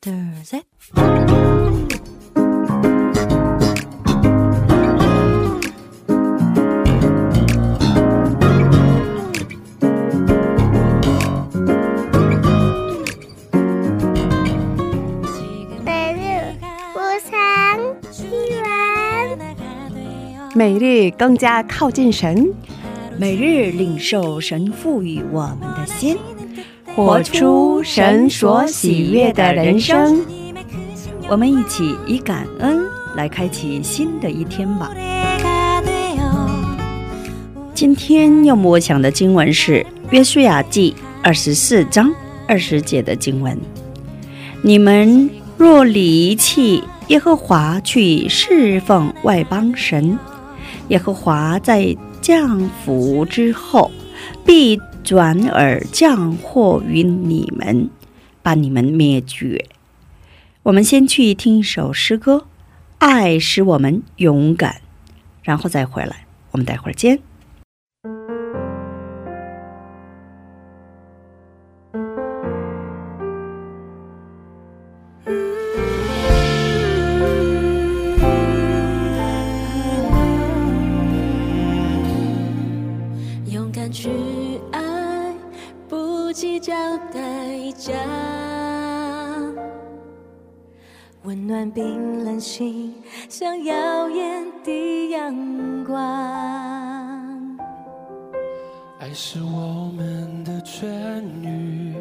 there's a 每日更加靠近神，每日领受神赋予我们的心。活出神所喜悦的人生。我们一起以感恩来开启新的一天吧。今天要默想的经文是《约书亚记》二十四章二十节的经文：你们若离弃耶和华去侍奉外邦神，耶和华在降福之后，必转而降祸于你们，把你们灭绝。我们先去听一首诗歌，《爱使我们勇敢》，然后再回来。我们待会儿见。暖冰冷心，像耀眼的阳光。爱是我们的痊愈，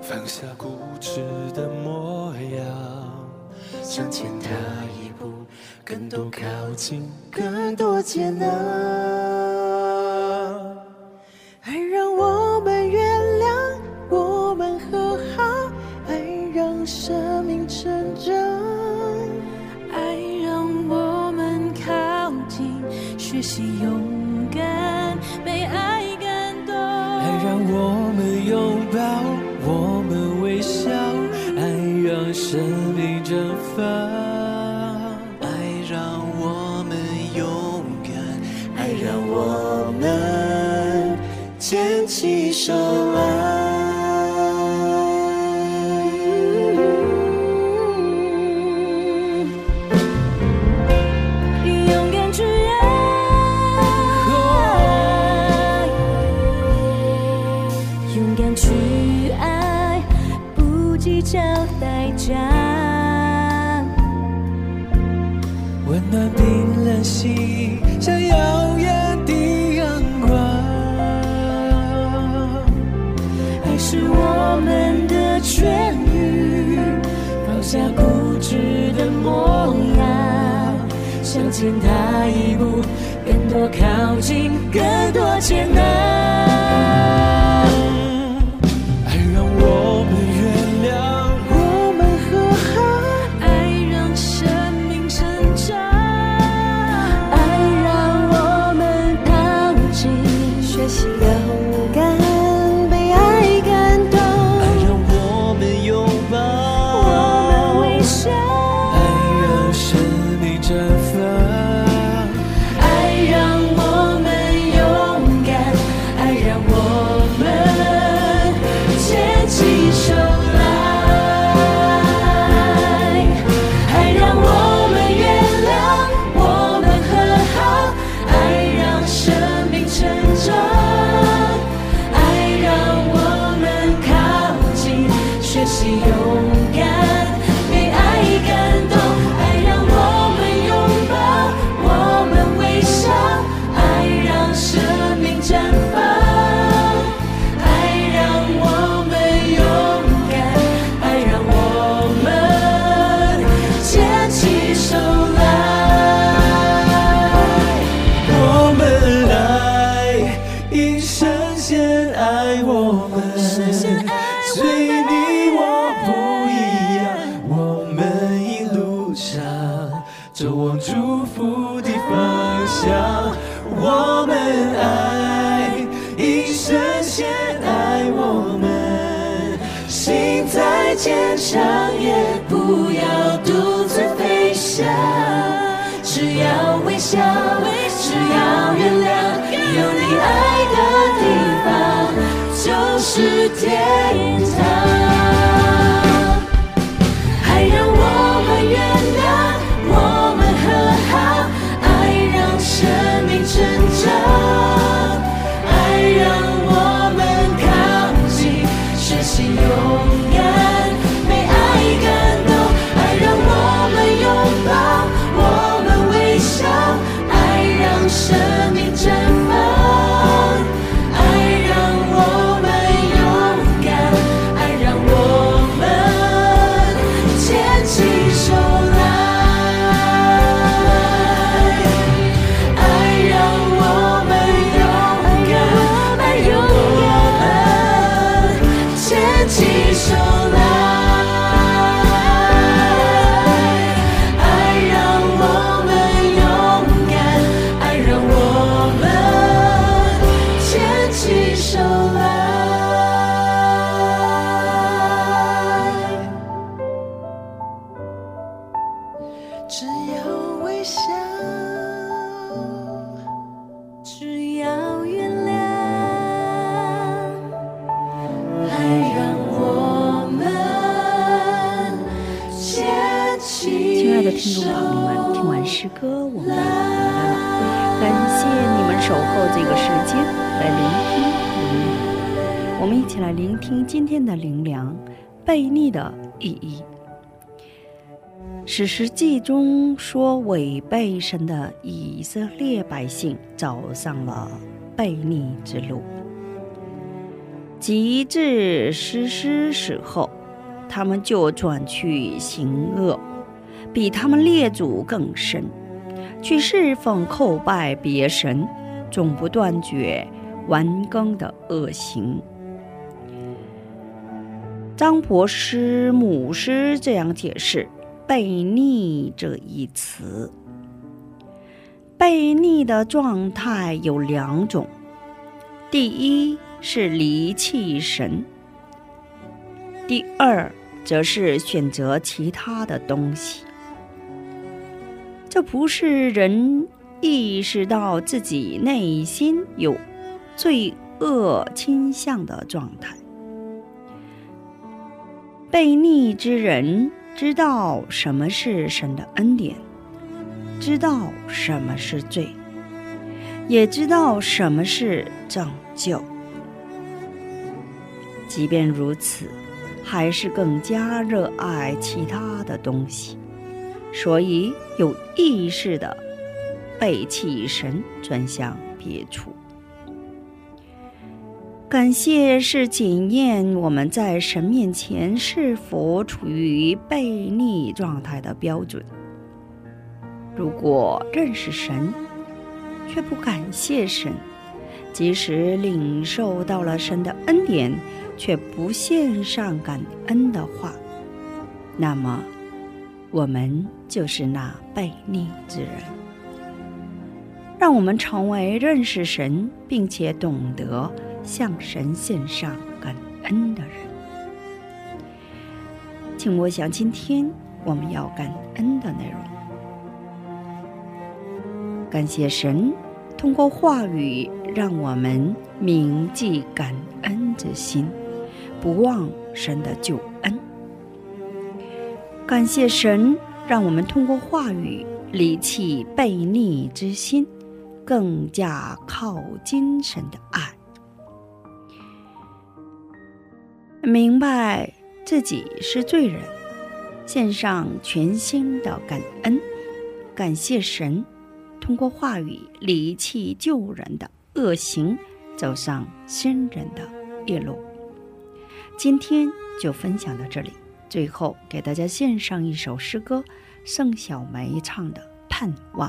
放下固执的模样，向前踏一步，更多靠近，更多接纳。我们微笑，爱让生模样，向前踏一步，更多靠近，更多艰难。坚强也不要独自飞翔。只要微笑，只要原谅，有你爱的地方就是天守候这个时间来聆听灵粮。我们一起来聆听今天的灵粮悖逆的意义。史实记中说，违背神的以色列百姓走上了悖逆之路，及至实施时候，他们就转去行恶。比他们列祖更深，去侍奉叩拜别神，总不断绝完更的恶行。张博师母师这样解释“悖逆”这一词。悖逆的状态有两种，第一是离弃神，第二则是选择其他的东西。这不是人意识到自己内心有罪恶倾向的状态。悖逆之人知道什么是神的恩典，知道什么是罪，也知道什么是拯救。即便如此，还是更加热爱其他的东西。所以有意识的背弃神，转向别处。感谢是检验我们在神面前是否处于悖逆状态的标准。如果认识神，却不感谢神，即使领受到了神的恩典，却不献上感恩的话，那么我们就是那悖逆之人。让我们成为认识神并且懂得向神献上感恩的人。请默想今天我们要感恩的内容。感谢神通过话语让我们铭记感恩之心，不忘神的救恩。感谢神让我们通过话语离弃悖逆之心，更加靠近神的爱。明白自己是罪人，献上全新的感恩，感谢神，通过话语离弃旧人的恶行，走上新人的夜路。今天就分享到这里，最后给大家献上一首诗歌，盛小梅唱的《盼望》。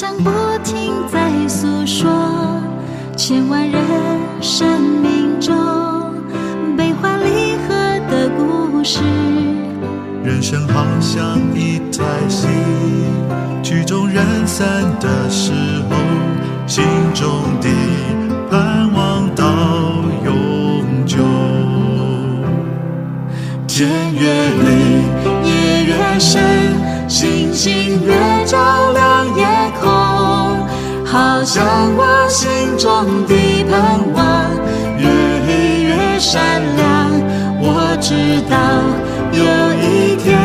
像不停在诉说千万人生命中悲欢离合的故事。人生好像一台戏，曲终人散的时候，心中的盼望到永久。天越黑，夜越深，星星越照，好像我心中的盼望越黑越闪亮。我知道有一天，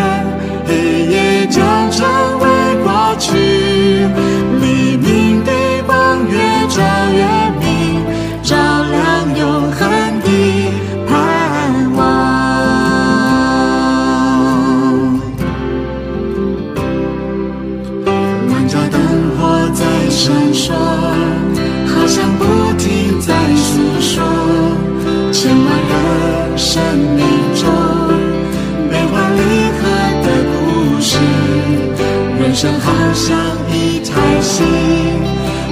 人好像一台戏，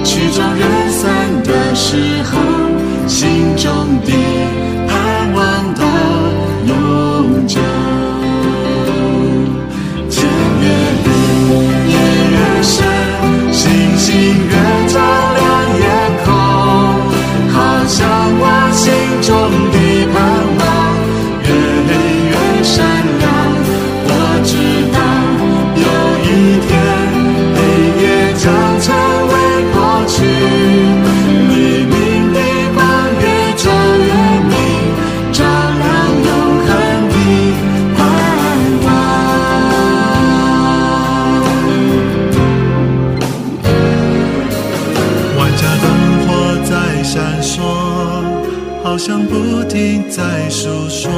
曲终人散的时候，心中的好像不停在诉说，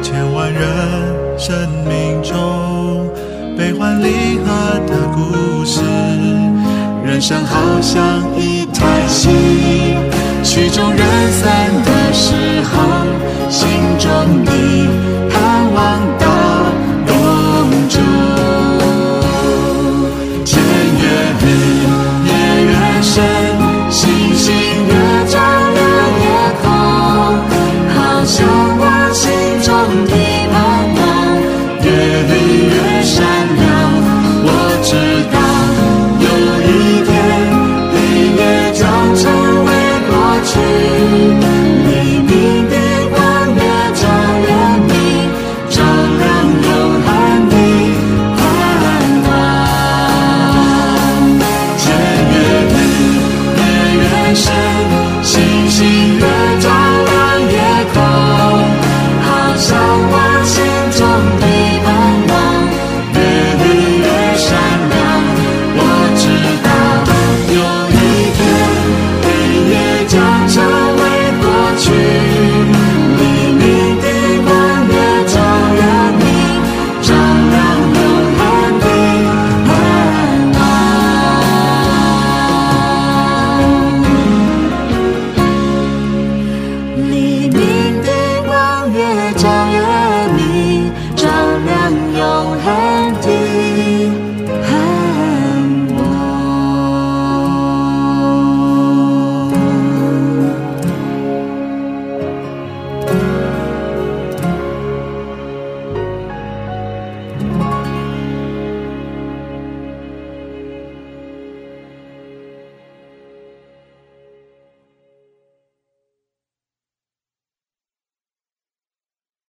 千万人生命中悲欢离合的故事。人生好像一台戏，曲终人散的